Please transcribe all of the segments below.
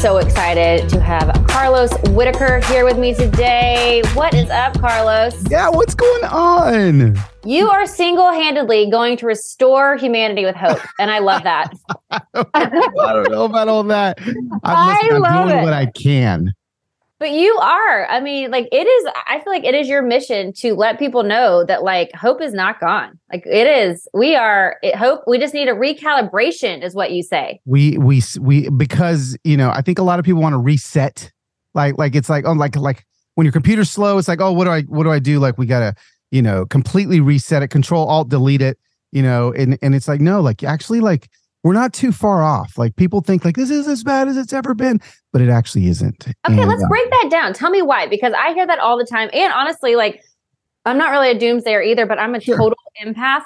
So excited to have Carlos Whitaker here with me today. What is up, Carlos? Yeah, what's going on? You are single handedly going to restore humanity with hope. And I love that. I don't know about all that. I'm, I listen, I'm love doing it. what I can. But you are. I mean, like, it is, I feel like it is your mission to let people know that, like, hope is not gone. Like, it is. We are, it, hope, we just need a recalibration, is what you say. We we we because you know I think a lot of people want to reset. Like like it's like oh like like when your computer's slow, it's like oh what do I what do I do? Like we gotta you know completely reset it, Control Alt Delete it. You know, and and it's like no, like actually like we're not too far off. Like people think like this is as bad as it's ever been, but it actually isn't. Okay, And, let's uh, break that down. Tell me why, because I hear that all the time. And honestly, like, I'm not really a doomsayer either, but I'm a Sure. total empath.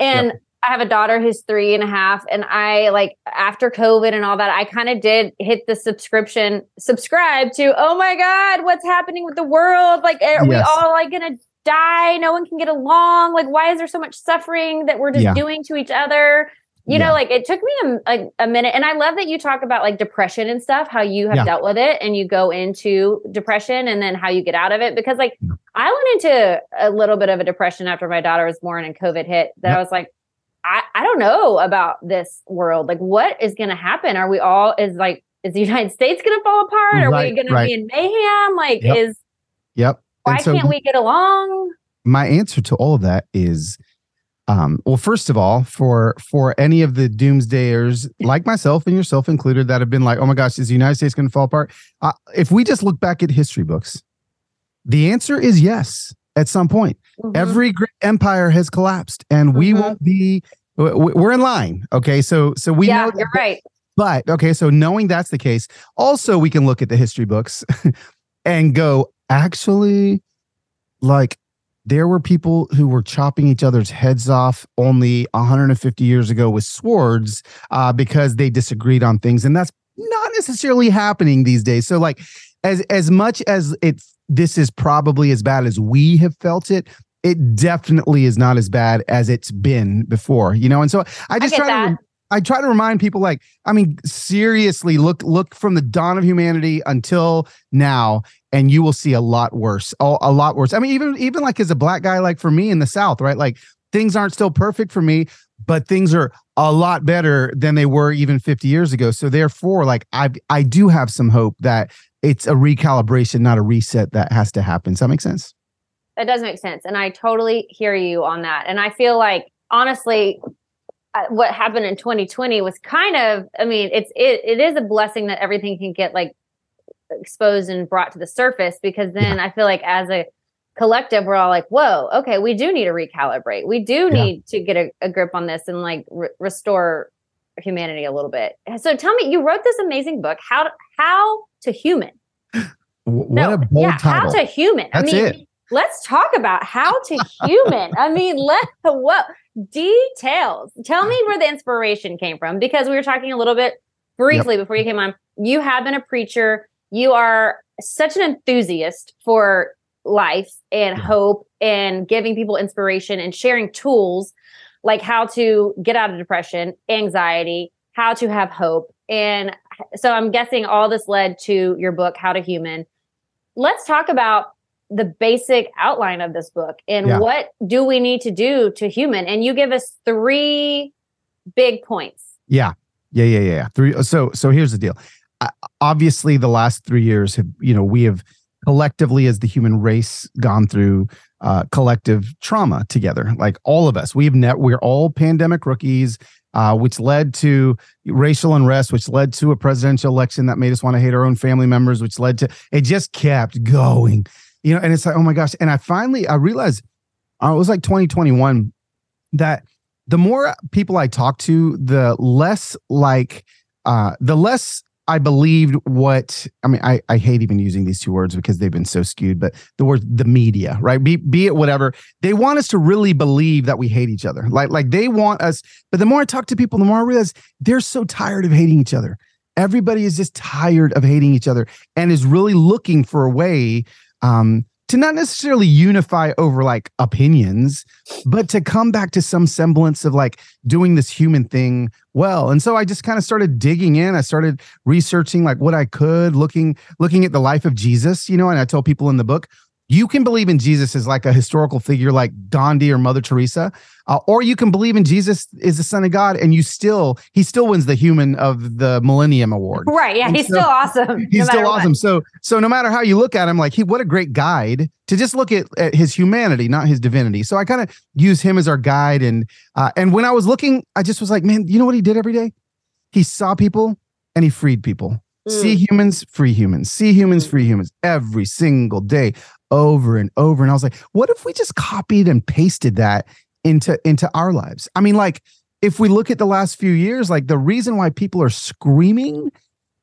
And I have a daughter who's three and a half. And I, like, after COVID and all that, I kind of did hit the subscription, subscribe to, oh my God, what's happening with the world? Like, are we all like to die? No one can get along. Like, why is there so much suffering that we're just Yeah. doing to each other? You Yeah. know, like it took me a, a, a minute. And I love that you talk about like depression and stuff, how you have Yeah. dealt with it and you go into depression and then how you get out of it. Because like Yeah. I went into a little bit of a depression after my daughter was born and COVID hit that. I was like, I, I don't know about this world. Like, what is going to happen? Are we all, is like, is the United States going to fall apart? Are we Right, going to be in mayhem? Like, Yep. is, Yep. why so can't we get along? my answer to all of that is um well first of all for for any of the doomsdayers like myself and yourself included that have been like oh my gosh is the united states going to fall apart uh, if we just look back at history books the answer is yes at some point Mhm. every great empire has collapsed and we Mhm. won't be we're in line okay so so we yeah, know that- you're right. but okay, so knowing that's the case, also we can look at the history books and go, actually, like there were people who were chopping each other's heads off only 150 years ago with swords uh, because they disagreed on things, and that's not necessarily happening these days. So, like, as as much as it this is probably as bad as we have felt it. It definitely is not as bad as it's been before, you know. And so I just get try to that. rem- I try to remind people like, I mean, seriously, look look from the dawn of humanity until now, and you will see a lot worse. A, a lot worse. I mean, even even like as a black guy, like for me in the South, right? Like things aren't still perfect for me, but things are a lot better than they were even 50 years ago. So therefore, like I I do have some hope that it's a recalibration, not a reset that has to happen. Does that make sense? That does make sense. And I totally hear you on that. And I feel like, honestly, what happened in 2020 was kind of i mean it's it, it is a blessing that everything can get like exposed and brought to the surface because then yeah. i feel like as a collective we're all like whoa okay we do need to recalibrate we do need yeah. to get a, a, grip on this and like re- restore humanity a little bit so tell me you wrote this amazing book how to, how to human what no, a bold yeah, title. how to human That's i mean it. let's talk about how to human i mean let what details tell me where the inspiration came from because we were talking a little bit briefly yep. before you came on you have been a preacher you are such an enthusiast for life and mm-hmm. hope and giving people inspiration and sharing tools like how to get out of depression, anxiety, how to have hope. And so I'm guessing all this led to your book, How to Human. Let's talk about the basic outline of this book and yeah. what do we need to do to human. And you give us three big points. Yeah. Yeah. Yeah. Yeah. Three. So, so here's the deal. Obviously, the last three years have, you know, we have collectively as the human race gone through uh, collective trauma together. Like all of us, we've net we're all pandemic rookies, uh, which led to racial unrest, which led to a presidential election that made us want to hate our own family members, which led to it just kept going, you know. And it's like, oh my gosh! And I finally I realized uh, it was like 2021 that the more people I talk to, the less like uh, the less I believed what I mean. I, I hate even using these two words because they've been so skewed, but the word the media, right? Be be it whatever. They want us to really believe that we hate each other. Like like they want us. But the more I talk to people, the more I realize they're so tired of hating each other. Everybody is just tired of hating each other and is really looking for a way um, to not necessarily unify over like opinions, but to come back to some semblance of like doing this human thing well. And so I just kind of started digging in. I started researching like what I could, looking looking at the life of Jesus, you know, and I tell people in the book, you can believe in Jesus as like a historical figure like Gandhi or Mother Teresa, uh, or you can believe in Jesus is the Son of God, and you still he still wins the Human of the Millennium Award. Right? Yeah, and he's so, still awesome. He's no still awesome. What. So so no matter how you look at him, like he what a great guide to just look at, at his humanity, not his divinity. So I kind of use him as our guide, and uh, and when I was looking, I just was like, man, you know what he did every day? He saw people and he freed people. Mm. See humans, free humans. See humans, mm. free humans every single day over and over. And I was like, what if we just copied and pasted that into into our lives? I mean, like if we look at the last few years, like the reason why people are screaming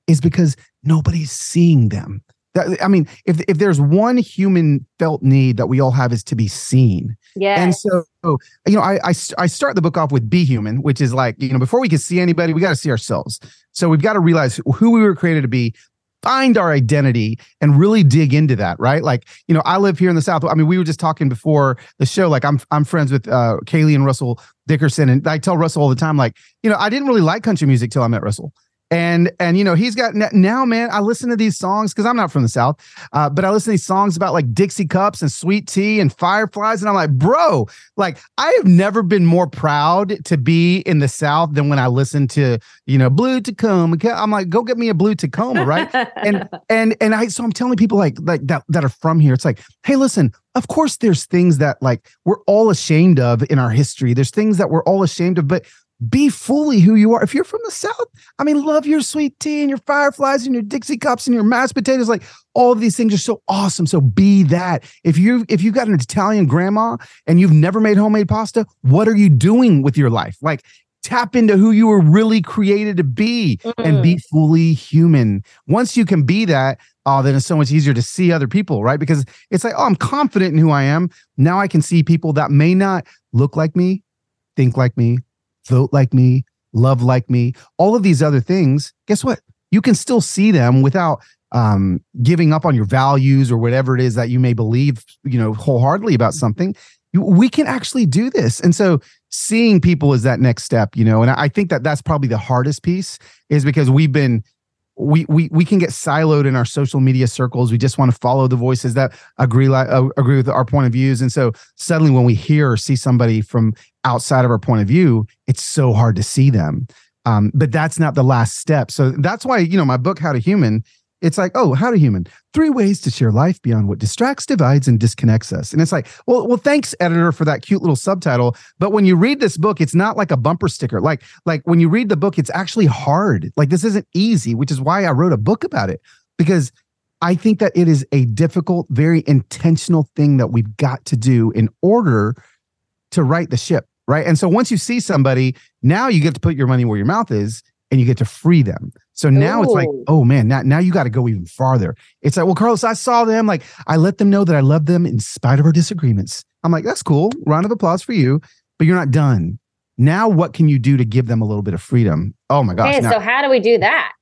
is because nobody's seeing them. That, I mean, if if there's one human felt need that we all have is to be seen. Yeah. And so, oh, you know, I, I I start the book off with be human, which is like, you know, before we can see anybody, we got to see ourselves. So we've got to realize who we were created to be, find our identity and really dig into that, right? Like, you know, I live here in the South. I mean, we were just talking before the show. Like, I'm I'm friends with uh, Kailey and Russell Dickerson, and I tell Russell all the time, like, you know, I didn't really like country music till I met Russell and and you know he's got now man i listen to these songs because i'm not from the south uh, but i listen to these songs about like dixie cups and sweet tea and fireflies and i'm like bro like i have never been more proud to be in the south than when i listen to you know blue tacoma i'm like go get me a blue tacoma right? And and and i so i'm telling people like like that that are from here it's like hey listen of course there's things that like we're all ashamed of in our history. There's things that we're all ashamed of but be fully who you are. If you're from the South, I mean, love your sweet tea and your fireflies and your Dixie cups and your mashed potatoes. Like all of these things are so awesome. So be that. If you if you've got an Italian grandma and you've never made homemade pasta, what are you doing with your life? Like tap into who you were really created to be mm. and be mm. fully human. Once you can be that, oh, then it's so much easier to see other people, right? Because it's like, oh, I'm confident in who I am. Now I can see people that may not look like me, think like me, vote like me, love like me, all of these other things, guess what? You can still see them without um, giving up on your values or whatever it is that you may believe, you know, wholeheartedly about something. You, we can actually do this. And so seeing people is that next step, you know, and I think that that's probably the hardest piece is because we've been we we we can get siloed in our social media circles. We just want to follow the voices that agree uh, agree with our point of views, and so suddenly when we hear or see somebody from outside of our point of view, it's so hard to see them. Um, but that's not the last step. So that's why you know my book, How to Human, It's like, oh, how to human. Three ways to share life beyond what distracts, divides, and disconnects us. And it's like, well, well, thanks, editor, for that cute little subtitle. But when you read this book, it's not like a bumper sticker. Like, like when you read the book, it's actually hard. Like this isn't easy, which is why I wrote a book about it. Because I think that it is a difficult, very intentional thing that we've got to do in order to right the ship. Right. And so once you see somebody, now you get to put your money where your mouth is and you get to free them. So now it's like, oh, oh man, now, now you got to go even farther. It's like, well, Carlos, I saw them. Like, I let them know that I love them in spite of our disagreements. I'm like, that's cool. Round of applause for you, but you're not done. Now, what can you do to give them a little bit of freedom? Oh my gosh. Okay, now- so how do we do that?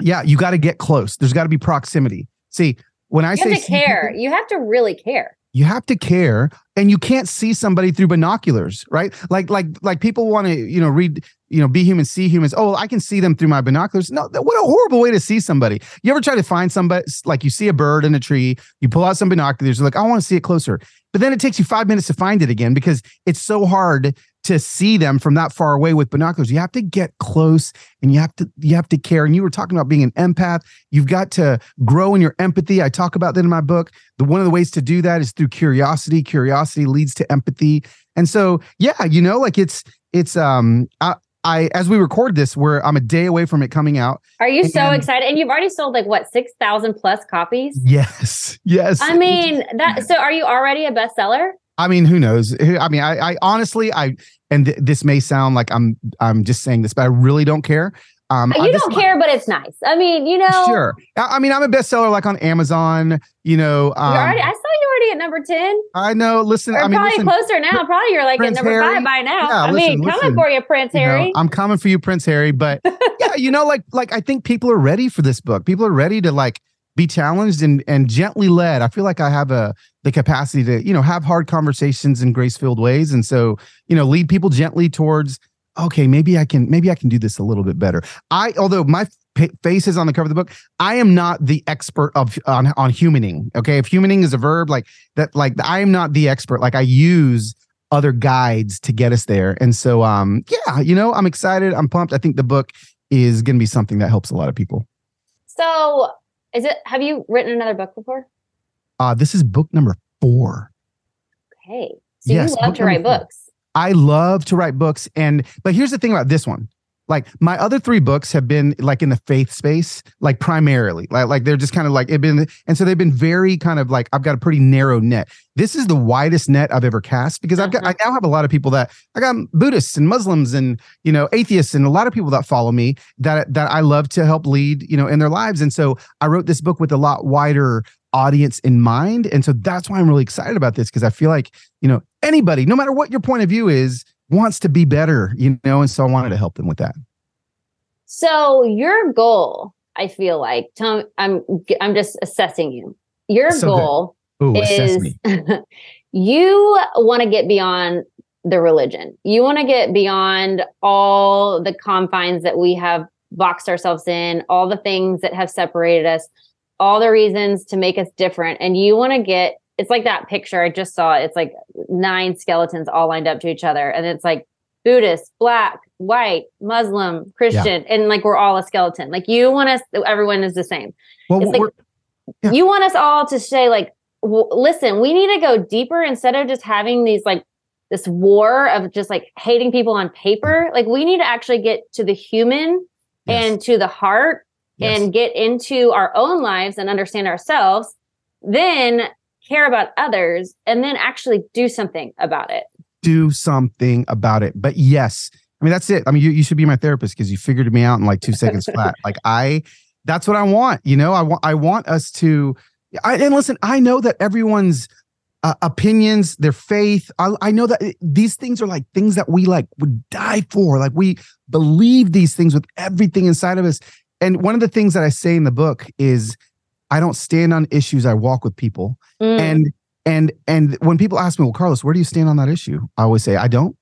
yeah, you got to get close. There's got to be proximity. See, when I You say have to care. people, You have to really care. You have to care, and you can't see somebody through binoculars, right? Like, like, like people want to, you know, read, you know, be human, see humans. Oh, I can see them through my binoculars. No, what a horrible way to see somebody. You ever try to find somebody, like you see a bird in a tree, you pull out some binoculars, you're like, I want to see it closer, but then it takes you five minutes to find it again because it's so hard to see them from that far away with binoculars. You have to get close and you have to you have to care. And you were talking about being an empath. You've got to grow in your empathy. I talk about that in my book. The one of the ways to do that is through curiosity. Curiosity leads to empathy. And so, yeah, you know, like it's it's um I I as we record this, where I'm a day away from it coming out. Are you so excited? And you've already sold like what six thousand plus copies. Yes, yes. I mean that. So are you already a bestseller? I mean, who knows? I mean, I, I honestly, I, and th- this may sound like I'm, I'm just saying this, but I really don't care. Um, you this don't care, but it's nice. I mean, you know, Sure. I, I mean, I'm a bestseller like on Amazon. You know, um, already, I saw you already at number ten, I know. Listen, or I mean, probably listen, closer now. Probably you're like Prince at number Harry? five by now. Yeah, I listen, mean, coming listen. for you, Prince you know, Harry. I'm coming for you, Prince Harry. But yeah, you know, like, like I think people are ready for this book. People are ready to like be challenged and and gently led. I feel like I have a the capacity to you know have hard conversations in grace filled ways, and so you know lead people gently towards okay, maybe I can maybe I can do this a little bit better. I although my fa- face is on the cover of the book, I am not the expert of on on humaning. Okay, if humaning is a verb, like that, like I am not the expert. Like I use other guides to get us there, and so um yeah, you know I'm excited. I'm pumped. I think the book is going to be something that helps a lot of people. so, is it? Have you written another book before? Uh this is book number four. Okay, so Yes, you love to write four. books. I love to write books and but here's the thing about this one. Like my other three books have been like in the faith space, like primarily. Like like they're just kind of like it been and so they've been very kind of like I've got a pretty narrow net. This is the widest net I've ever cast because I've got I mm-hmm. now have a lot of people that I got Buddhists and Muslims and you know atheists and a lot of people that follow me that that I love to help lead, you know, in their lives. And so I wrote this book with a lot wider audience in mind. And so that's why I'm really excited about this because I feel like, you know, anybody, no matter what your point of view is, wants to be better, you know, and so I wanted to help them with that. So your goal, I feel like, Tom, I'm I'm just assessing you. Your So goal Ooh, is you want to get beyond the religion. You want to get beyond all the confines that we have boxed ourselves in, all the things that have separated us, all the reasons to make us different. And you want to get it's like that picture I just saw. It's like nine skeletons all lined up to each other. And it's like Buddhist, black, white, Muslim, Christian, and like we're all a skeleton. Like you want us, everyone is the same Well, it's like- Yeah. you want us all to say like listen we need to go deeper instead of just having these like this war of just like hating people on paper like we need to actually get to the human Yes. and to the heart Yes. and get into our own lives and understand ourselves then care about others and then actually do something about it do something about it. But yes, I mean that's it. I mean you, you should be my therapist because you figured me out in like two seconds flat. Like I, that's what I want. You know, I want I want us to. I, and listen, I know that everyone's uh, opinions, their faith. I, I know that these things are like things that we like would die for. Like we believe these things with everything inside of us. And one of the things that I say in the book is, I don't stand on issues. I walk with people Mm. and and and when people ask me well carlos where do you stand on that issue i always say i don't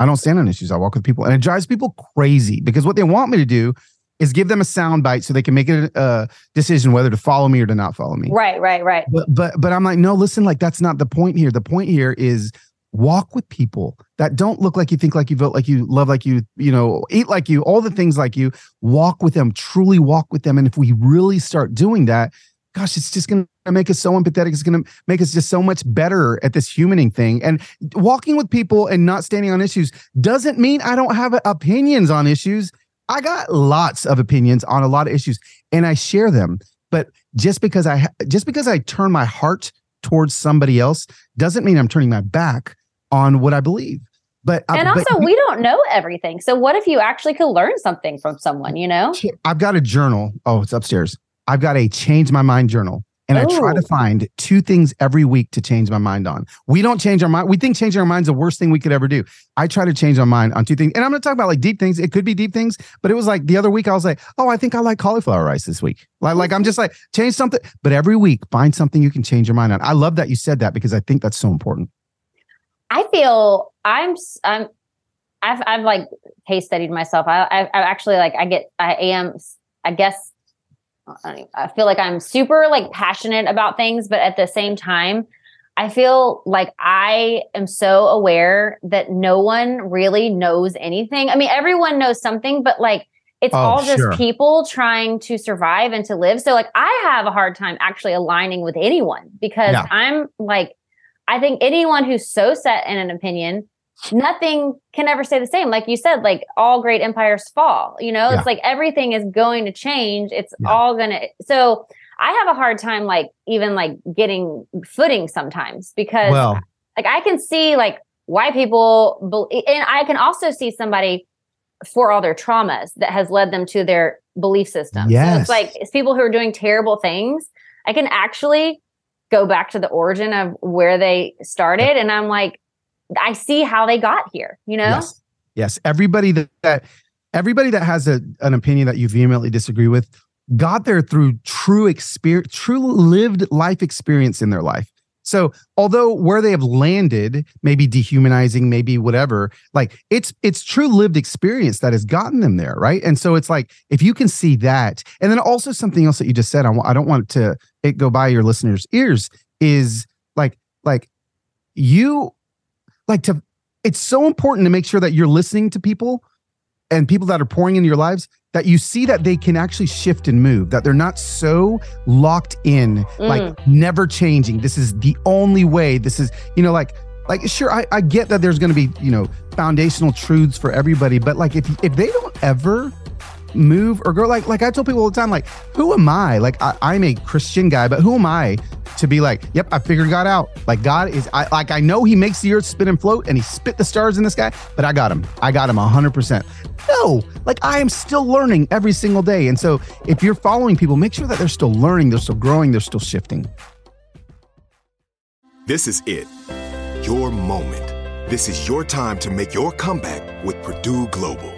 i don't stand on issues i walk with people and it drives people crazy because what they want me to do is give them a sound bite so they can make a, a decision whether to follow me or to not follow me right right right but but but i'm like no listen like that's not the point here the point here is walk with people that don't look like you, think like you, vote like you, love like you, you know, eat like you, all the things like you. Walk with them, truly walk with them. And if we really start doing that, gosh, it's just going to make us so empathetic. It's going to make us just so much better at this humaning thing. And walking with people and not standing on issues doesn't mean I don't have opinions on issues. I got lots of opinions on a lot of issues and I share them. But just because I just because I turn my heart towards somebody else doesn't mean I'm turning my back on what I believe. But and also, but, we don't know everything. So, what if you actually could learn something from someone? You know, I've got a journal. Oh, it's upstairs. I've got a change my mind journal. And I try to oh. find two things every week to change my mind on. We don't change our mind. We think changing our mind is the worst thing we could ever do. I try to change my mind on two things. And I'm going to talk about like deep things. It could be deep things, but it was like the other week I was like, oh, I think I like cauliflower rice this week. Like, like I'm just like, change something. But every week, find something you can change your mind on. I love that you said that because I think that's so important. I feel I'm, I'm, I've, I've like case studied myself. I, I, I actually like, I get, I am, I guess I feel like I'm super like passionate about things, but at the same time, I feel like I am so aware that no one really knows anything. I mean, everyone knows something, but like it's oh, all just sure. people trying to survive and to live. So like I have a hard time actually aligning with anyone because yeah. I'm like I think anyone who's so set in an opinion nothing can ever stay the same. Like you said, like all great empires fall, you know, yeah. it's like everything is going to change. It's yeah. all going to, so I have a hard time, like even like getting footing sometimes because well, like I can see like why people, be- and I can also see somebody for all their traumas that has led them to their belief system. Yes. So it's like it's people who are doing terrible things. I can actually go back to the origin of where they started. And I'm like, I see how they got here, you know? Yes. Yes. Everybody that, that everybody that has a, an opinion that you vehemently disagree with got there through true experience, true lived life experience in their life. So although where they have landed, maybe dehumanizing, maybe whatever, like it's it's true lived experience that has gotten them there, right? And so it's like if you can see that, and then also something else that you just said, I, I don't want to it go by your listeners' ears is like like you like to it's so important to make sure that you're listening to people and people that are pouring into your lives that you see that they can actually shift and move that they're not so locked in mm. like never changing this is the only way this is you know like like sure I, I get that there's going to be you know foundational truths for everybody but like if if they don't ever move or go like like I tell people all the time like who am I? Like I, I'm a Christian guy but who am I to be like yep I figured God out. Like God is I like I know he makes the earth spin and float and he spit the stars in the sky but I got him. I got him 100% no like I am still learning every single day. And so if you're following people make sure that they're still learning they're still growing they're still shifting. This is it. Your moment. This is your time to make your comeback with Purdue Global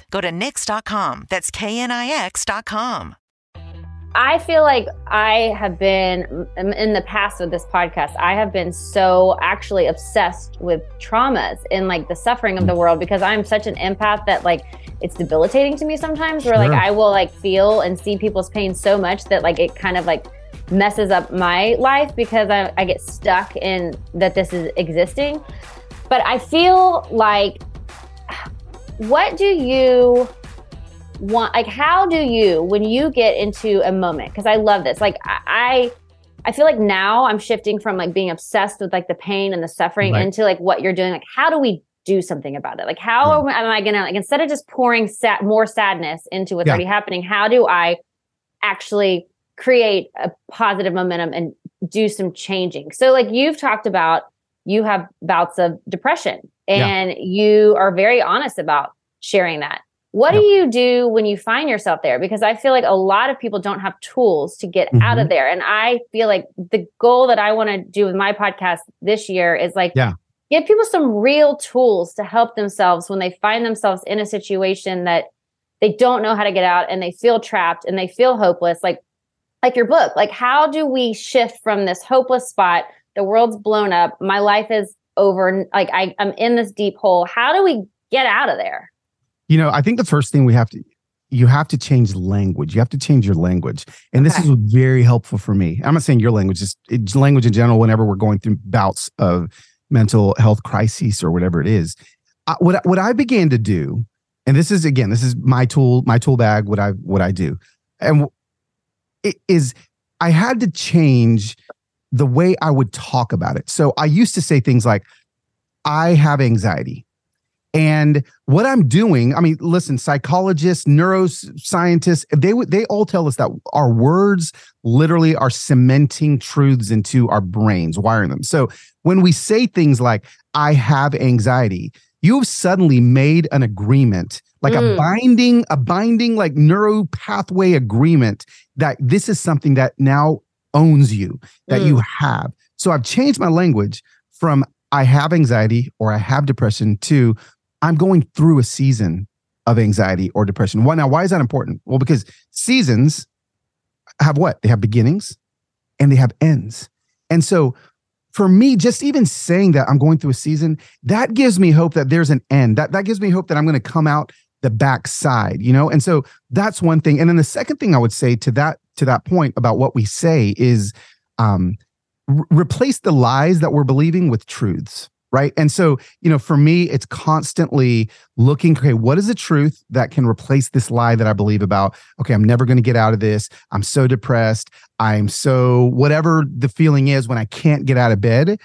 Go to Knix.com. That's KNIX.com. I feel like I have been in the past with this podcast, I have been so actually obsessed with traumas and like the suffering of the world because I'm such an empath that like it's debilitating to me sometimes where like I will like feel and see people's pain so much that like it kind of like messes up my life because I, I get stuck in that this is existing. But I feel like what do you want like how do you when you get into a moment because i love this like i i feel like now i'm shifting from like being obsessed with like the pain and the suffering right. into like what you're doing like how do we do something about it like how yeah. am i gonna like instead of just pouring sad, more sadness into what's yeah. already happening how do i actually create a positive momentum and do some changing so like you've talked about you have bouts of depression and yeah. you are very honest about sharing that what yep. do you do when you find yourself there? Because I feel like a lot of people don't have tools to get mm-hmm. out of there. And I feel like the goal that I want to do with my podcast this year is like, yeah. give people some real tools to help themselves when they find themselves in a situation that they don't know how to get out and they feel trapped and they feel hopeless. Like, like your book, like how do we shift from this hopeless spot? The world's blown up. My life is over. Like I, I'm in this deep hole. How do we get out of there? You know, I think the first thing we have to you have to change language. You have to change your language. And okay. this is very helpful for me. I'm not saying your language, just language in general, whenever we're going through bouts of mental health crises or whatever it is. I, what, what I began to do, and this is again, this is my tool, my tool bag, what I what I do. And it is I had to change the way I would talk about it. So I used to say things like, I have anxiety. And what I'm doing, I mean, listen, psychologists, neuroscientists, they they all tell us that our words literally are cementing truths into our brains, wiring them. So when we say things like "I have anxiety," you've suddenly made an agreement, like mm. a binding, a binding, like neuro pathway agreement that this is something that now owns you, that mm. you have. So I've changed my language from I have anxiety or I have depression to I'm going through a season of anxiety or depression. Why now? Why is that important? Well, because seasons have what? They have beginnings and they have ends. And so for me, just even saying that I'm going through a season, that gives me hope that there's an end. That that gives me hope that I'm going to come out the backside, you know? And so that's one thing. And then the second thing I would say to that to that point about what we say is um replace the lies that we're believing with truths right and so you know for me it's constantly looking okay what is the truth that can replace this lie that i believe about okay i'm never going to get out of this i'm so depressed i'm so whatever the feeling is when i can't get out of bed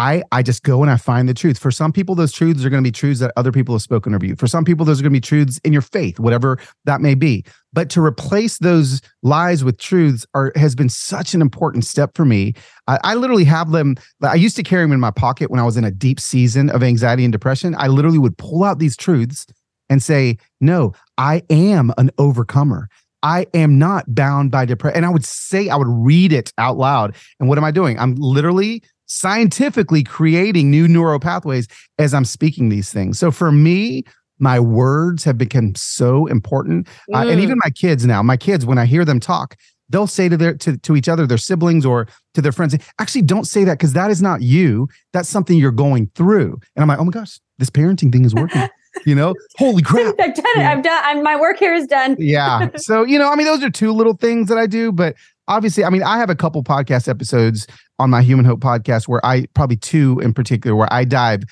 I I just go and I find the truth. For some people, those truths are going to be truths that other people have spoken over you. For some people, those are going to be truths in your faith, whatever that may be. But to replace those lies with truths are has been such an important step for me. I, I literally have them. I used to carry them in my pocket when I was in a deep season of anxiety and depression. I literally would pull out these truths and say, "No, I am an overcomer." I am not bound by depression. And I would say, I would read it out loud. And what am I doing? I'm literally scientifically creating new neural pathways as I'm speaking these things. So for me, my words have become so important. Mm. Uh, and even my kids now, my kids, when I hear them talk, they'll say to their to, to each other, their siblings or to their friends, actually don't say that because that is not you. That's something you're going through. And I'm like, oh my gosh, this parenting thing is working. You know, holy crap. I've done it. I've done. I'm, my work here is done. yeah. So, you know, I mean, those are two little things that I do, but obviously, I mean, I have a couple podcast episodes on my Human Hope podcast where I probably two in particular where I dive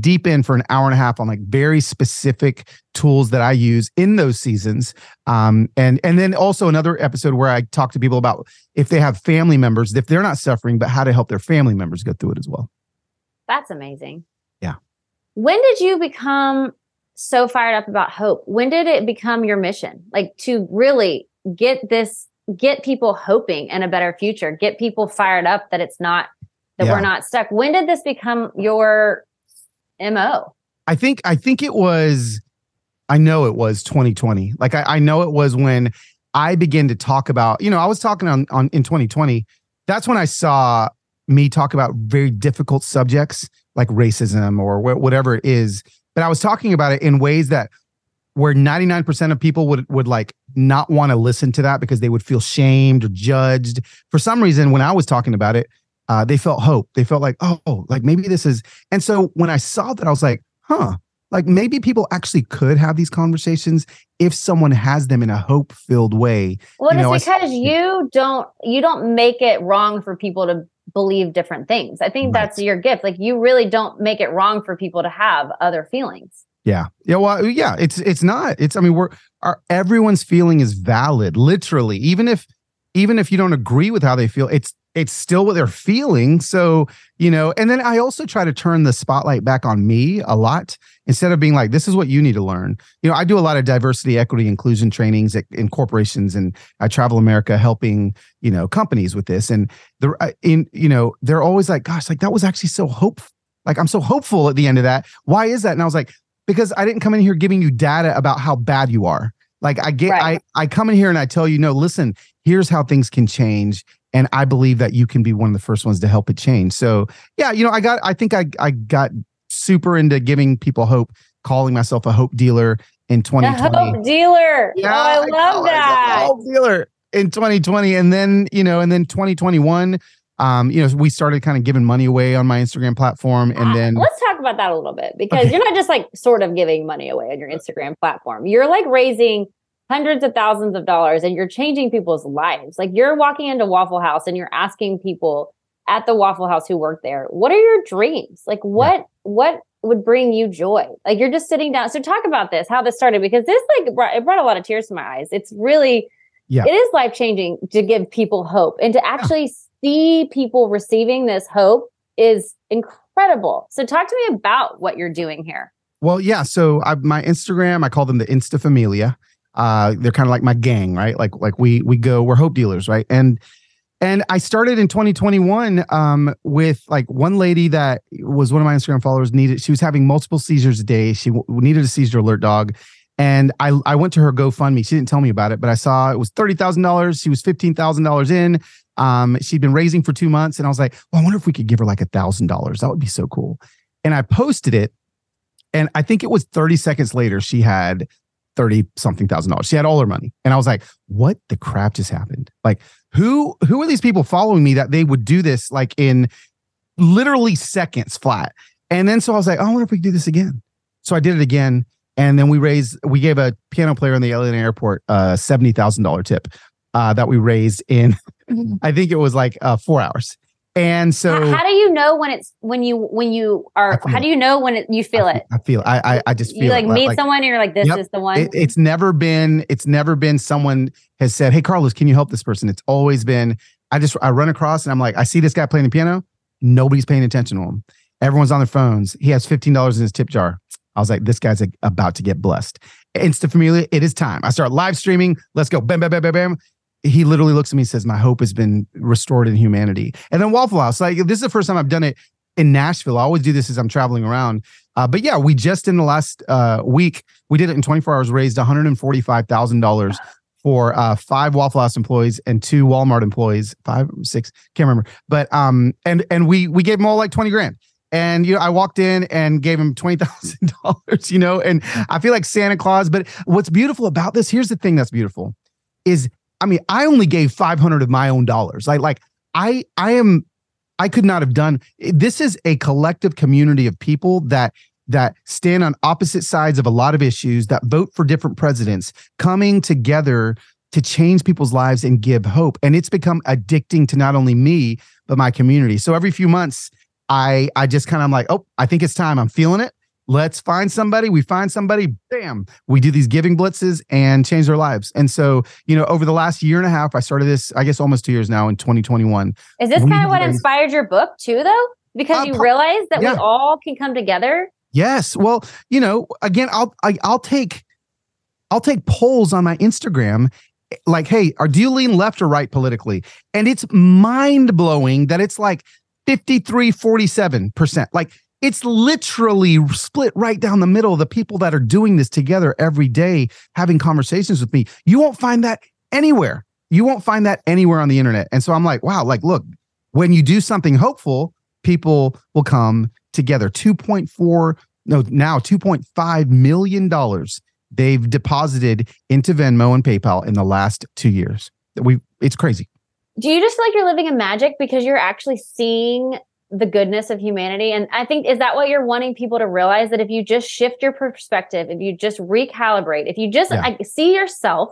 deep in for an hour and a half on like very specific tools that I use in those seasons. Um, and and then also another episode where I talk to people about if they have family members, if they're not suffering, but how to help their family members go through it as well. That's amazing. Yeah. When did you become so fired up about hope? When did it become your mission? Like to really get this, get people hoping in a better future, get people fired up that it's not, that Yeah. we're not stuck. When did this become your MO? I think I think it was I know it was 2020. Like I, I know it was when I began to talk about, you know, I was talking on, on in 2020. That's when I saw me talk about very difficult subjects like racism or wh- whatever it is. But I was talking about it in ways that where 99% of people would would like not want to listen to that because they would feel shamed or judged. For some reason, when I was talking about it, uh, they felt hope. They felt like, oh, like maybe this is. And so when I saw that, I was like, huh, like maybe people actually could have these conversations if someone has them in a hope filled way. Well, You know, it's because you don't you don't make it wrong for people to believe different things. I think Right. that's your gift. Like you really don't make it wrong for people to have other feelings. Yeah. Yeah. Well, yeah, it's it's not. It's I mean, we're our everyone's feeling is valid, literally. Even if even if you don't agree with how they feel, it's it's still what they're feeling. So, you know, and then I also try to turn the spotlight back on me a lot instead of being like, this is what you need to learn. You know, I do a lot of diversity, equity, inclusion trainings at, in corporations and I travel America helping, you know, companies with this. And the uh, in, you know, they're always like, gosh, like that was actually so hopeful. Like I'm so hopeful at the end of that. Why is that? And I was like, because I didn't come in here giving you data about how bad you are. Like I get, Right. I I come in here and I tell you, no, listen, here's how things can change, and I believe that you can be one of the first ones to help it change. So yeah, you know, I got, I think I I got super into giving people hope, calling myself a hope dealer in The 2020. hope dealer. oh, I call love that. hope dealer in 2020, and then you know, and then 2021. Um, you know, we started kind of giving money away on my Instagram platform, and Ah, then let's talk about that a little bit because Okay. you're not just like sort of giving money away on your Instagram platform. You're like raising hundreds of thousands of dollars and you're changing people's lives. Like you're walking into Waffle House and you're asking people at the Waffle House who work there, what are your dreams? Like what what would bring you joy? Like you're just sitting down. So talk about this, how this started because this like brought, it brought a lot of tears to my eyes. It's really Yeah. it is life changing to give people hope and to actually see people receiving this hope is incredible. So talk to me about what you're doing here. Well, yeah. So I, my Instagram, I call them the Insta Familia. Uh, they're kind of like my gang, right? Like like we we go, we're hope dealers, right? And and I started in 2021 um, with like one lady that was one of my Instagram followers needed. She was having multiple seizures a day. She w- needed a seizure alert dog. And I, I went to her GoFundMe. She didn't tell me about it, but I saw it was thirty thousand dollars. She was fifteen thousand dollars in. Um, she'd been raising for two months, and I was like, "Well, I wonder if we could give her like a thousand dollars. That would be so cool." And I posted it, and I think it was thirty seconds later she had thirty something thousand dollars. She had all her money, and I was like, "What the crap just happened? Like, who who are these people following me that they would do this like in literally seconds flat?" And then so I was like, oh, "I wonder if we could do this again." So I did it again, and then we raised we gave a piano player in the Atlanta airport a seventy thousand dollar tip uh, that we raised in I think it was like uh, four hours. And so how, how do you know when it's when you when you are how do you know when it, you feel I, it? I feel I I, I just feel You like it. meet someone and you're like, this Yep. is the one. It, it's never been it's never been someone has said, "Hey Carlos, can you help this person?" It's always been I just I run across and I'm like, I see this guy playing the piano. Nobody's paying attention to him. Everyone's on their phones. He has fifteen dollars in his tip jar. I was like, this guy's a, about to get blessed. Insta Familia, it is time. I start live streaming. Let's go. Bam, bam, bam, bam, bam. He literally looks at me and says, My hope has been restored in humanity. And then Waffle House, like this is the first time I've done it in Nashville. I always do this as I'm traveling around. Uh, but yeah, we just in the last uh, week, we did it in 24 hours, raised $145,000 for uh, five Waffle House employees and two Walmart employees, five, six, can't remember. But um, and and we we gave them all like 20 grand. And you know, I walked in and gave him twenty thousand dollars, you know, and I feel like Santa Claus. But what's beautiful about this, here's the thing that's beautiful, is I mean, I only gave 500 of my own dollars. Like, like I, I am, I could not have done. This is a collective community of people that that stand on opposite sides of a lot of issues, that vote for different presidents, coming together to change people's lives and give hope. And it's become addicting to not only me, but my community. So every few months, I I just kind of like, oh, I think it's time. I'm feeling it. Let's find somebody. We find somebody, bam, we do these giving blitzes and change their lives. And so, you know, over the last year and a half, I started this, I guess almost two years now in 2021. Is this kind of what inspired your book too, though? Because uh, you realize that yeah. we all can come together. Yes. Well, you know, again, I'll I, will i will take I'll take polls on my Instagram like, hey, are do you lean left or right politically? And it's mind blowing that it's like 53 47%. Like it's literally split right down the middle. The people that are doing this together every day, having conversations with me, you won't find that anywhere. You won't find that anywhere on the internet. And so I'm like, wow, like, look, when you do something hopeful, people will come together. 2.4, no, now $2.5 million they've deposited into Venmo and PayPal in the last two years. We, it's crazy. Do you just feel like you're living in magic because you're actually seeing the goodness of humanity. And I think, is that what you're wanting people to realize that if you just shift your perspective, if you just recalibrate, if you just yeah. like, see yourself,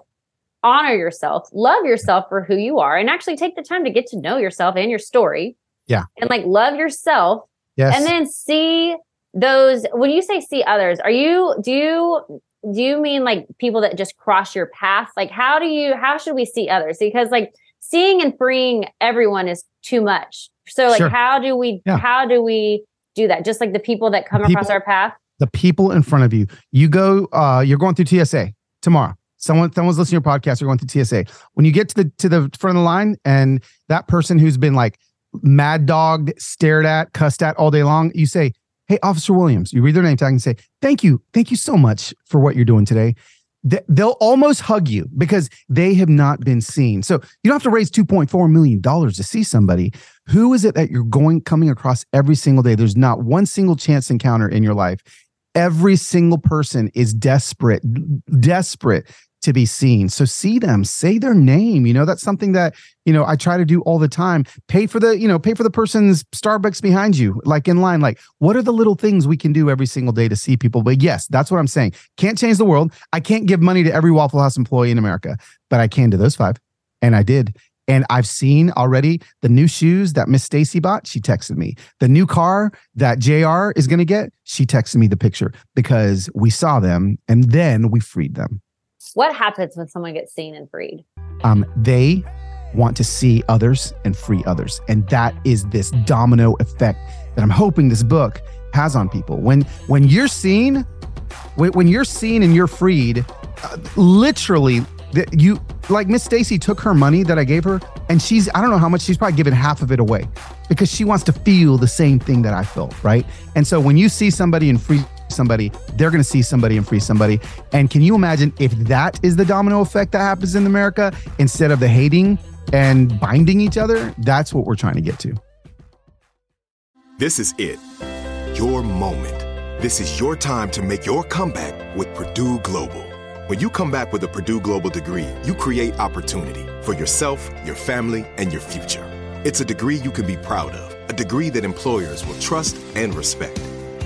honor yourself, love yourself for who you are, and actually take the time to get to know yourself and your story. Yeah. And like love yourself. Yes. And then see those, when you say see others, are you, do you, do you mean like people that just cross your path? Like, how do you, how should we see others? Because like seeing and freeing everyone is too much so like sure. how do we yeah. how do we do that? Just like the people that come people, across our path? The people in front of you. You go uh you're going through TSA tomorrow. Someone someone's listening to your podcast, you're going through TSA. When you get to the to the front of the line and that person who's been like mad dogged, stared at, cussed at all day long, you say, Hey, Officer Williams, you read their name tag and say, Thank you. Thank you so much for what you're doing today they'll almost hug you because they have not been seen. So you don't have to raise 2.4 million dollars to see somebody. Who is it that you're going coming across every single day? There's not one single chance encounter in your life. Every single person is desperate, desperate to be seen. So see them, say their name. You know, that's something that, you know, I try to do all the time. Pay for the, you know, pay for the person's Starbucks behind you, like in line. Like, what are the little things we can do every single day to see people? But yes, that's what I'm saying. Can't change the world. I can't give money to every Waffle House employee in America, but I can to those five. And I did. And I've seen already the new shoes that Miss Stacy bought. She texted me. The new car that JR is going to get, she texted me the picture because we saw them and then we freed them. What happens when someone gets seen and freed? Um, they want to see others and free others. And that is this domino effect that I'm hoping this book has on people. When when you're seen, when when you're seen and you're freed, uh, literally that you like Miss Stacy took her money that I gave her and she's I don't know how much she's probably given half of it away because she wants to feel the same thing that I felt, right? And so when you see somebody and free somebody, they're going to see somebody and free somebody. And can you imagine if that is the domino effect that happens in America instead of the hating and binding each other? That's what we're trying to get to. This is it. Your moment. This is your time to make your comeback with Purdue Global. When you come back with a Purdue Global degree, you create opportunity for yourself, your family, and your future. It's a degree you can be proud of, a degree that employers will trust and respect.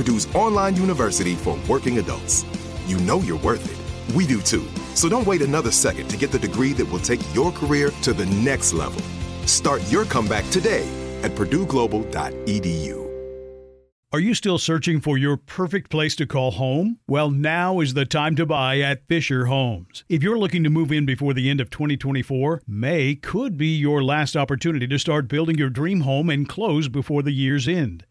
Purdue's online university for working adults. You know you're worth it. We do too. So don't wait another second to get the degree that will take your career to the next level. Start your comeback today at PurdueGlobal.edu. Are you still searching for your perfect place to call home? Well, now is the time to buy at Fisher Homes. If you're looking to move in before the end of 2024, May could be your last opportunity to start building your dream home and close before the year's end.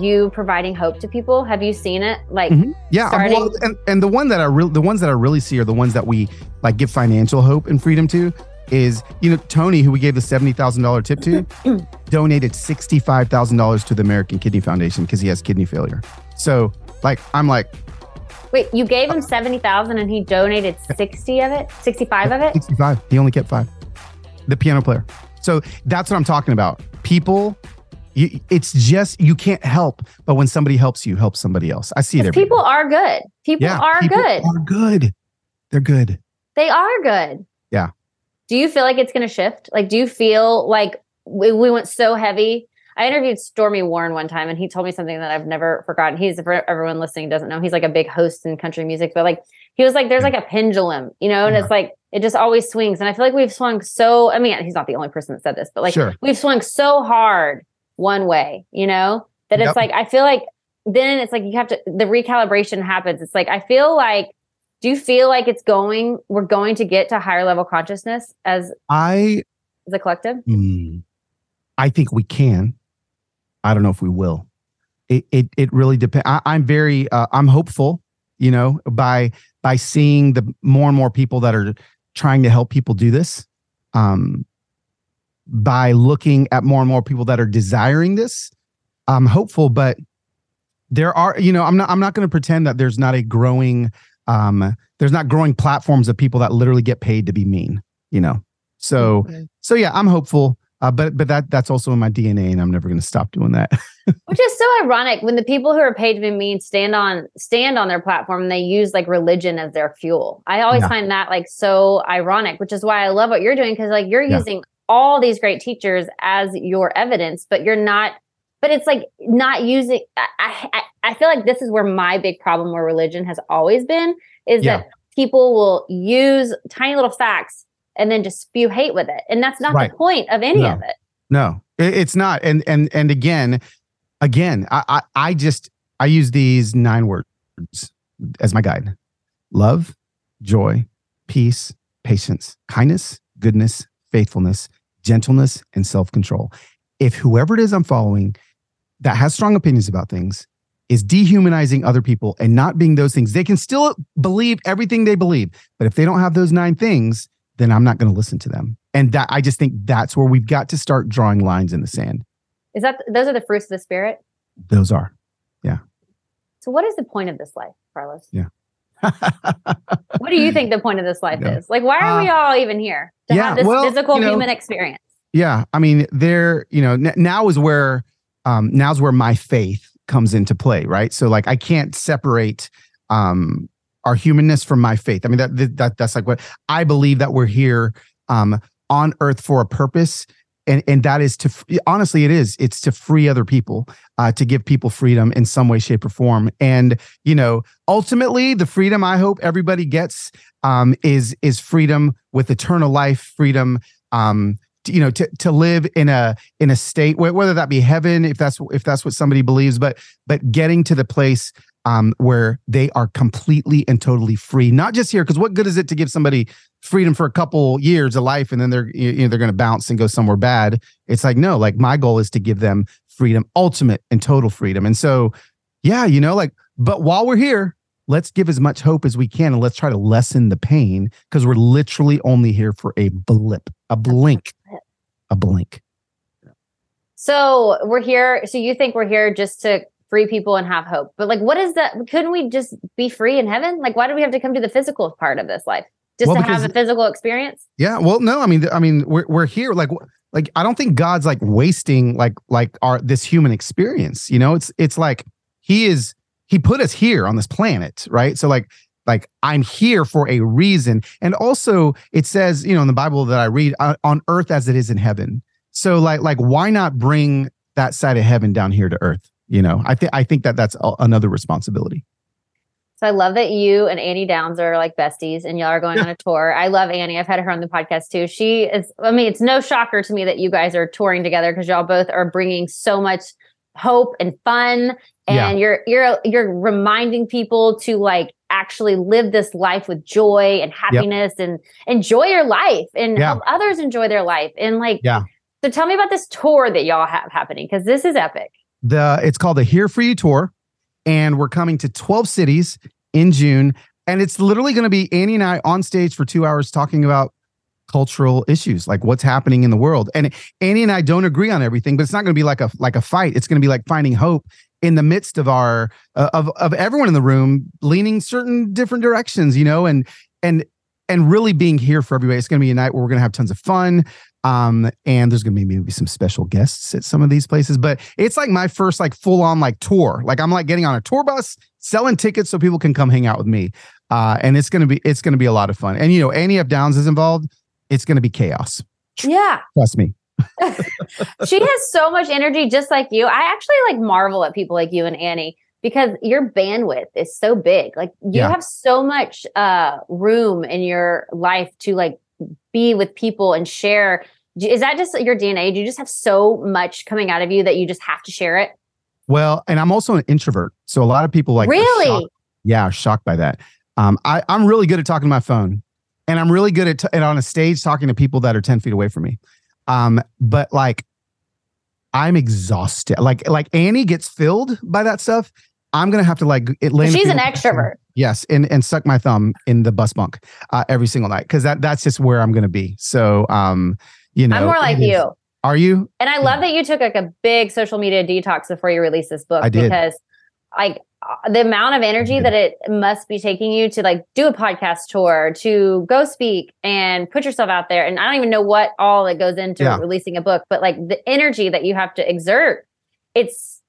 you providing hope to people? Have you seen it? Like, Mhm. Yeah, starting- well, and, and the one that I really, the ones that I really see are the ones that we like give financial hope and freedom to. Is you know Tony, who we gave the seventy thousand dollar tip to, donated sixty five thousand dollars to the American Kidney Foundation because he has kidney failure. So like I'm like wait, you gave him 70,000 and he donated 60 of it, 65 of it? sixty five. He only kept five. The piano player. So that's what I'm talking about. People, you, it's just you can't help, but when somebody helps you, help somebody else. I see it. People are good. People yeah, are people good. Are good. They're good. They are good. Yeah. Do you feel like it's going to shift? Like, do you feel like we, we went so heavy? I interviewed Stormy Warren one time and he told me something that I've never forgotten. He's, for everyone listening doesn't know, he's like a big host in country music, but like, he was like, there's like a pendulum, you know, and Yeah. it's like, it just always swings. And I feel like we've swung so, I mean, he's not the only person that said this, but like, Sure. we've swung so hard one way, you know, that it's Yep. like, I feel like then it's like you have to, the recalibration happens. It's like, I feel like, do you feel like it's going, we're going to get to higher level consciousness as, I as a collective? Hmm. I think we can. I don't know if we will. It it it really depends. I'm very uh, I'm hopeful. You know, by by seeing the more and more people that are trying to help people do this, um, by looking at more and more people that are desiring this, I'm hopeful. But there are, you know, I'm not I'm not going to pretend that there's not a growing, um, there's not growing platforms of people that literally get paid to be mean. You know, so so yeah, I'm hopeful. Uh, but but that that's also in my DNA, and I'm never going to stop doing that. Which is so ironic when the people who are paid to be mean stand on stand on their platform and they use like religion as their fuel. I always Yeah. find that like so ironic, which is why I love what you're doing because like you're Yeah. using all these great teachers as your evidence, but you're not. But it's like not using. I I, I feel like this is where my big problem where religion has always been is Yeah. that people will use tiny little facts and then just spew hate with it, and that's not Right. the point of any No. of it. No, it's not. And and and again, again, I, I I just I use these nine words as my guide: love, joy, peace, patience, kindness, goodness, faithfulness, gentleness, and self control. If whoever it is I'm following that has strong opinions about things is dehumanizing other people and not being those things, they can still believe everything they believe. But if they don't have those nine things, then I'm not going to listen to them. And that I just think that's where we've got to start drawing lines in the sand. Is that those are the fruits of the spirit? Those are. Yeah. So, what is the point of this life, Carlos? Yeah. What do you think the point of this life Yeah. is? Like, why are we all even here to yeah, have this well, physical you know- human experience? Yeah, I mean, there, you know, n- now is where, um, now's where my faith comes into play, right? So, like, I can't separate, um, our humanness from my faith. I mean, that, that that's like what I believe that we're here, um, on earth for a purpose, and and that is to, honestly, it is, it's to free other people, uh, to give people freedom in some way, shape, or form, and you know, ultimately, the freedom I hope everybody gets, um, is is freedom with eternal life, freedom, um to, you know to to live in a in a state whether that be heaven if that's if that's what somebody believes but but getting to the place um where they are completely and totally free not just here because what good is it to give somebody freedom for a couple years of life and then they're you know they're going to bounce and go somewhere bad it's like no like my goal is to give them freedom ultimate and total freedom and so yeah you know like but while we're here let's give as much hope as we can and let's try to lessen the pain because we're literally only here for a blip a blink a blink. So we're here. So you think we're here just to free people and have hope? But like, what is that? Couldn't we just be free in heaven? Like, why do we have to come to the physical part of this life just Well, to have a physical experience? Yeah. Well, no, I mean, I mean, we're we're here. Like, like I don't think God's like wasting like like our this human experience. You know, it's it's like He is He put us here on this planet, right? So like like I'm here for a reason, and also it says you know in the Bible that I read uh, on earth as it is in heaven. So like like why not bring that side of heaven down here to earth? You know, I think I think that that's a- another responsibility. So I love that you and Annie Downs are like besties and y'all are going on a tour. I love Annie. I've had her on the podcast too. She is, I mean, it's no shocker to me that you guys are touring together because y'all both are bringing so much hope and fun and Yeah. you're you're you're reminding people to like actually live this life with joy and happiness and enjoy your life and Yeah. help others enjoy their life and like Yeah. so tell me about this tour that y'all have happening because this is epic the it's called the Here for You tour, and we're coming to 12 cities in June. And it's literally going to be Annie and I on stage for two hours talking about cultural issues, like what's happening in the world. And Annie and I don't agree on everything, but it's not going to be like a like a fight. It's going to be like finding hope in the midst of our uh, of of everyone in the room leaning certain different directions, you know, and and and really being here for everybody. It's going to be a night where we're going to have tons of fun. Um, and there's gonna be maybe some special guests at some of these places, but it's like my first like full on like tour. Like I'm like getting on a tour bus, selling tickets so people can come hang out with me. Uh, and it's gonna be it's gonna be a lot of fun. And you know, Annie F. Downs is involved. It's gonna be chaos. yeah Trust me. she has so much energy just like you i actually like marvel at people like you and annie because your bandwidth is so big like you Yeah. have so much uh room in your life to like be with people and share is that just your dna do you just have so much coming out of you that you just have to share it Well, and I'm also an introvert, so a lot of people like really shocked- yeah, shocked by that. Um, I I'm really good at talking to my phone, and I'm really good at t- and on a stage talking to people that are ten feet away from me. Um, but like, I'm exhausted. Like like Annie gets filled by that stuff. I'm gonna have to like it. land she's an extrovert Yes, and and suck my thumb in the bus bunk uh, every single night because that that's just where I'm gonna be. So um, you know, i'm more like you Are you? And I love that you took like a big social media detox before you released this book I did. because like uh, the amount of energy that it must be taking you to like do a podcast tour, to go speak and put yourself out there. And I don't even know what all that goes into Yeah. releasing a book, but like the energy that you have to exert, it's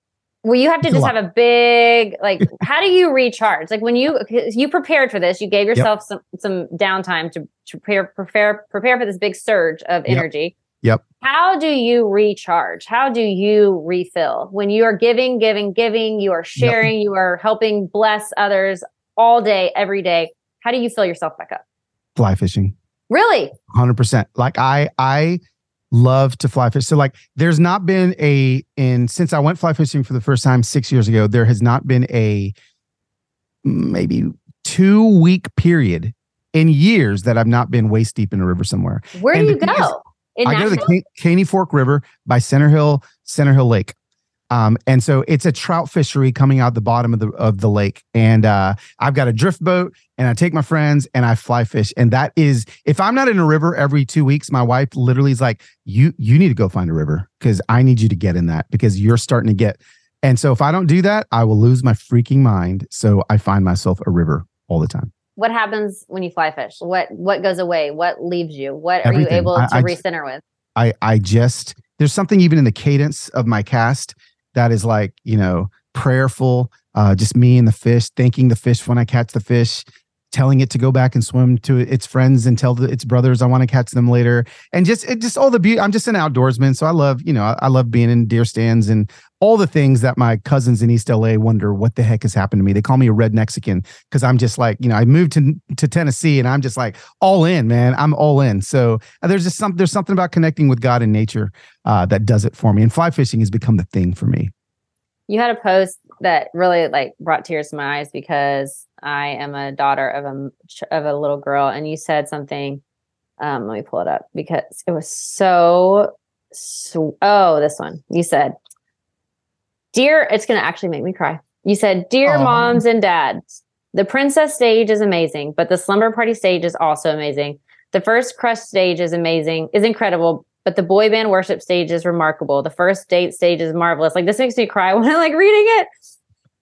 well, you have to It's just have a big like. how do you recharge? Like when you you prepared for this, you gave yourself some some downtime to, to prepare prepare prepare for this big surge of energy. Yep. How do you recharge? How do you refill when you are giving, giving, giving? You are sharing. You are helping bless others all day, every day. How do you fill yourself back up? Fly fishing. Really? Hundred percent. Like I, I love to fly fish. So like, there's not been a in since I went fly fishing for the first time six years ago. There has not been a maybe two week period in years that I've not been waist deep in a river somewhere. Where And do you is, go? In I go to the Nashville? Caney Fork River by Center Hill, Center Hill Lake. Um, and so it's a trout fishery coming out the bottom of the of the lake. And uh, I've got a drift boat and I take my friends and I fly fish. And that is if I'm not in a river every two weeks, my wife literally is like, You you need to go find a river because I need you to get in that because you're starting to get and so if I don't do that, I will lose my freaking mind. So I find myself a river all the time. what happens when you fly fish? What what goes away? What leaves you? What are you Everything. able I- to I- recenter with? I I just there's something even in the cadence of my cast that is like you know prayerful. Uh, just me and the fish, thanking the fish when I catch the fish, telling it to go back and swim to its friends and tell the, its brothers I want to catch them later, and just it just all the beauty. I'm just an outdoorsman, so I love you know I, I love being in deer stands and all the things that my cousins in East LA wonder what the heck has happened to me. They call me a red Mexican because I'm just like you know I moved to to Tennessee and I'm just like all in, man. I'm all in. So uh, there's just some there's something about connecting with God and nature uh, that does it for me. And fly fishing has become the thing for me. You had a post that really like brought tears to my eyes because I am a daughter of a of a little girl, and you said something. Um, let me pull it up because it was so. so oh, this one. You said, "Dear," it's going to actually make me cry. You said, "Dear Aw. moms and dads, the princess stage is amazing, but the slumber party stage is also amazing. The first crush stage is amazing, is incredible, but the boy band worship stage is remarkable. The first date stage is marvelous. Like this makes me cry when I'm like reading it.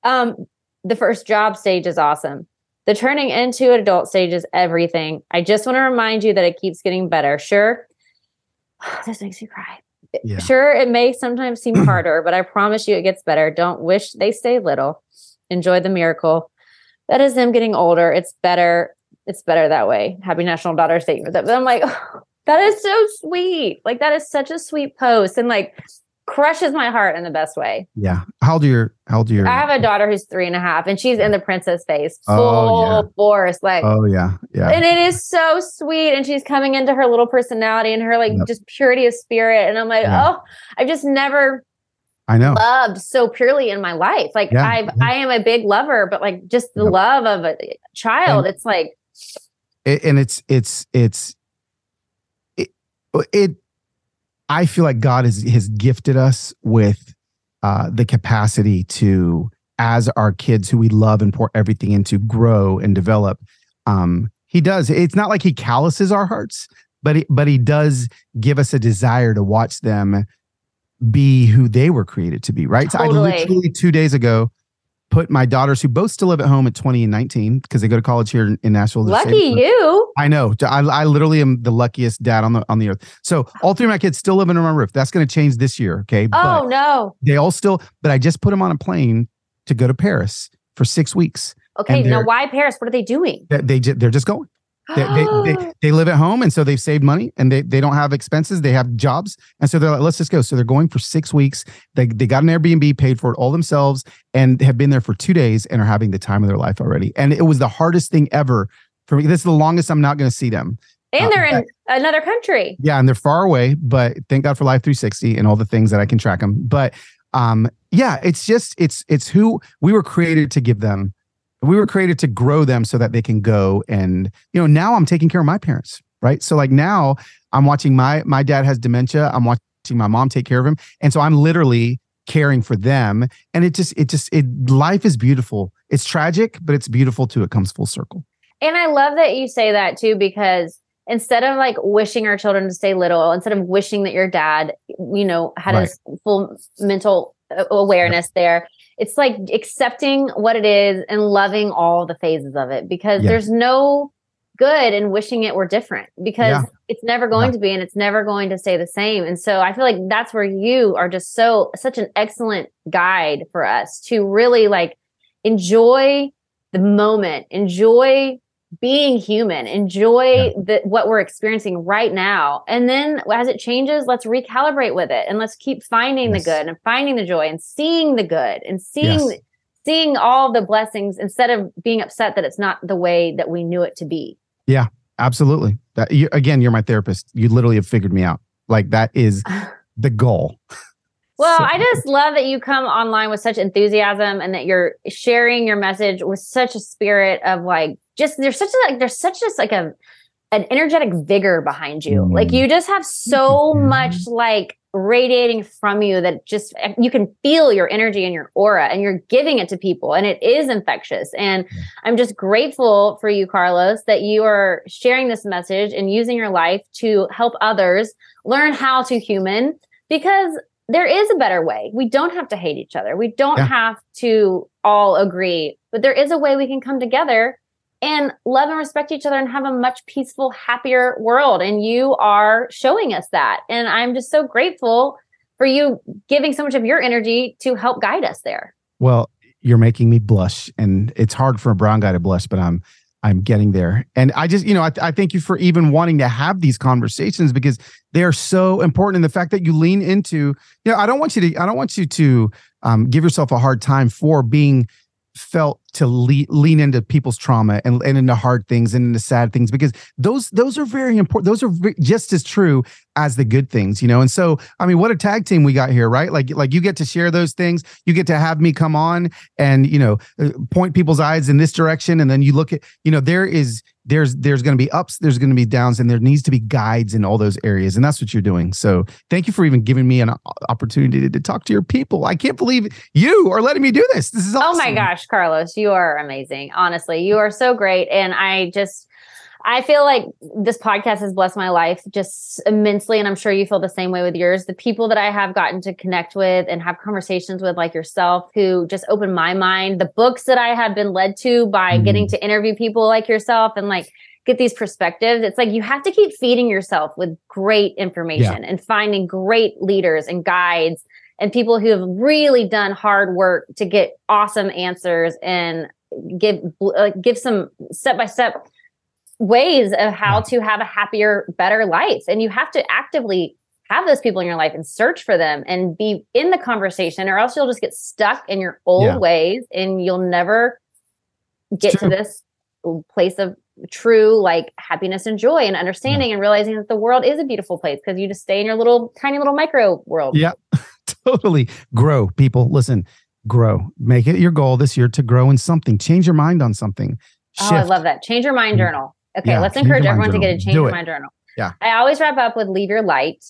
Um, the first job stage is awesome. The turning into an adult stage is everything. I just want to remind you that it keeps getting better. Sure, this makes you cry. Yeah. Sure, it may sometimes seem harder, but I promise you it gets better. Don't wish they stay little. Enjoy the miracle. That is them getting older. It's better. It's better that way. Happy National Daughter's Day. But I'm like, that is so sweet. Like that is such a sweet post. And like crushes my heart in the best way. Yeah. How are your how are your I have a daughter who's three and a half, and she's in the princess phase, Oh, full yeah. force. Like, Oh yeah. Yeah. and it is so sweet. And she's coming into her little personality and her like Yep. just purity of spirit. And I'm like, Yeah. oh, I've just never I know. loved so purely in my life. Like Yeah, I've. I am a big lover, but like just the Yep. love of a child, it's like it, and it's it's it's it, it i feel like god has has gifted us with uh the capacity to as our kids who we love and pour everything into grow and develop um he does. It's not like he calluses our hearts but he, but he does give us a desire to watch them be who they were created to be right? So i literally two days ago put my daughters who both still live at home at 20 and 19 because they go to college here in, in nashville lucky you. I know. I, I literally am the luckiest dad on the on the earth. So all three of my kids still live under my roof. That's going to change this year. Okay. Oh But no. they all still. But I just put them on a plane to go to Paris for six weeks. Okay, now why Paris? What are they doing? They, they they're just going. They, they, they, they live at home and so they've saved money and they, they don't have expenses they have jobs and so they're like let's just go. So they're going for six weeks. They, they got an airbnb paid for it all themselves and have been there for two days and are having the time of their life already. And it was the hardest thing ever for me. This is the longest i'm not going to see them. And uh, they're in another country. yeah and they're far away but thank god for life 360 and all the things that i can track them but um yeah it's just it's it's who we were created to give them we were created to grow them so that they can go and you know now i'm taking care of my parents right? So like now i'm watching my my dad has dementia. I'm watching my mom take care of him. And so i'm literally caring for them. And it just it just it life is beautiful. It's tragic but it's beautiful too. It comes full circle. And I love that you say that too, because instead of like wishing our children to stay little, instead of wishing that your dad, you know, had Right. his full mental awareness there, it's like accepting what it is and loving all the phases of it because Yeah. there's no good in wishing it were different because Yeah. it's never going Yeah. to be and it's never going to stay the same. And so I feel like that's where you are just so such an excellent guide for us to really like enjoy the moment, enjoy being human, enjoy the, what we're experiencing right now. And then as it changes, let's recalibrate with it and let's keep finding Yes. the good and finding the joy and seeing the good and seeing Yes. seeing all the blessings instead of being upset that it's not the way that we knew it to be. Yeah absolutely that you, again you're my therapist you literally have figured me out like that is the goal Well, So- I just love that you come online with such enthusiasm and that you're sharing your message with such a spirit of like just there's such a like there's such just like a an energetic vigor behind you. Mm. Like you just have so you. much like radiating from you that just you can feel your energy and your aura and you're giving it to people and it is infectious. And I'm just grateful for you, Carlos, that you are sharing this message and using your life to help others learn how to human because there is a better way. We don't have to hate each other. We don't Yeah. have to all agree, but there is a way we can come together and love and respect each other and have a much peaceful, happier world. And you are showing us that. And I'm just so grateful for you giving so much of your energy to help guide us there. Well, you're making me blush, and it's hard for a brown guy to blush, but I'm I'm getting there. And I just, you know, I, I thank you for even wanting to have these conversations because they are so important. And the fact that you lean into, you know, I don't want you to, I don't want you to um, give yourself a hard time for being felt to le- lean into people's trauma and, and into hard things and into sad things because those those are very important those are just as true as the good things you know? And so i mean what a tag team we got here right? Like like you get to share those things you get to have me come on and you know uh, point people's eyes in this direction and then you look at you know there is there's there's going to be ups there's going to be downs and there needs to be guides in all those areas and that's what you're doing. So thank you for even giving me an opportunity to, to talk to your people. I can't believe you are letting me do this. This is awesome. Oh my gosh, Carlos, you are amazing. Honestly, you are so great. And I just, I feel like this podcast has blessed my life just immensely. And I'm sure you feel the same way with yours. The people that I have gotten to connect with and have conversations with, like yourself, who just opened my mind, the books that I have been led to by mm-hmm. getting to interview people like yourself and like get these perspectives. It's like you have to keep feeding yourself with great information yeah. and finding great leaders and guides and people who have really done hard work to get awesome answers and give uh, give some step by step ways of how to have a happier, better life. And you have to actively have those people in your life and search for them and be in the conversation, or else you'll just get stuck in your old yeah. ways and you'll never get to this place of true like happiness and joy and understanding yeah. and realizing that the world is a beautiful place because you just stay in your little tiny little micro world. Yeah, totally. Grow, people. Listen, grow. Make it your goal this year to grow in something. Change your mind on something. Shift. Oh, I love that. Change your mind mm. journal. Okay, yeah, let's encourage everyone to get a change your mind journal. Yeah. I always wrap up with leave your light.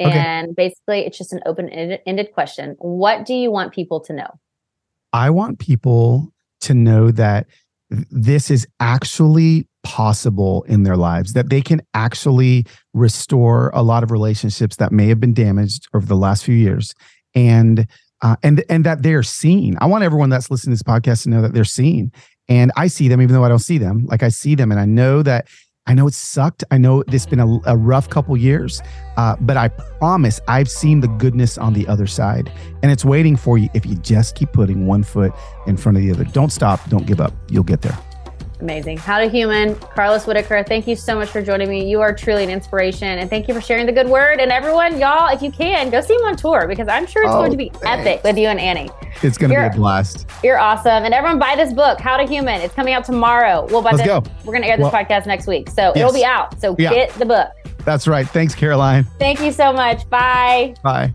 And okay. basically, it's just an open ended question. What do you want people to know? I want people to know that this is actually possible in their lives, that they can actually restore a lot of relationships that may have been damaged over the last few years. And uh, and and that they're seen. I want everyone that's listening to this podcast to know that they're seen, and I see them even though I don't see them. Like I see them, and I know that I know it sucked. I know it's been a, a rough couple years, uh, but I promise I've seen the goodness on the other side, and it's waiting for you if you just keep putting one foot in front of the other. Don't stop. Don't give up. You'll get there. Amazing. How to Human, Carlos Whittaker, thank you so much for joining me. You are truly an inspiration. And thank you for sharing the good word. And everyone, y'all, if you can, go see him on tour because I'm sure it's oh, going to be thanks. epic with you and Annie. It's going to be a blast. You're awesome. And everyone, buy this book, How to Human. It's coming out tomorrow. Well, by Let's then, go. we're going to air this well, podcast next week. So yes. it'll be out. So yeah. get the book. That's right. Thanks, Caroline. Thank you so much. Bye. Bye.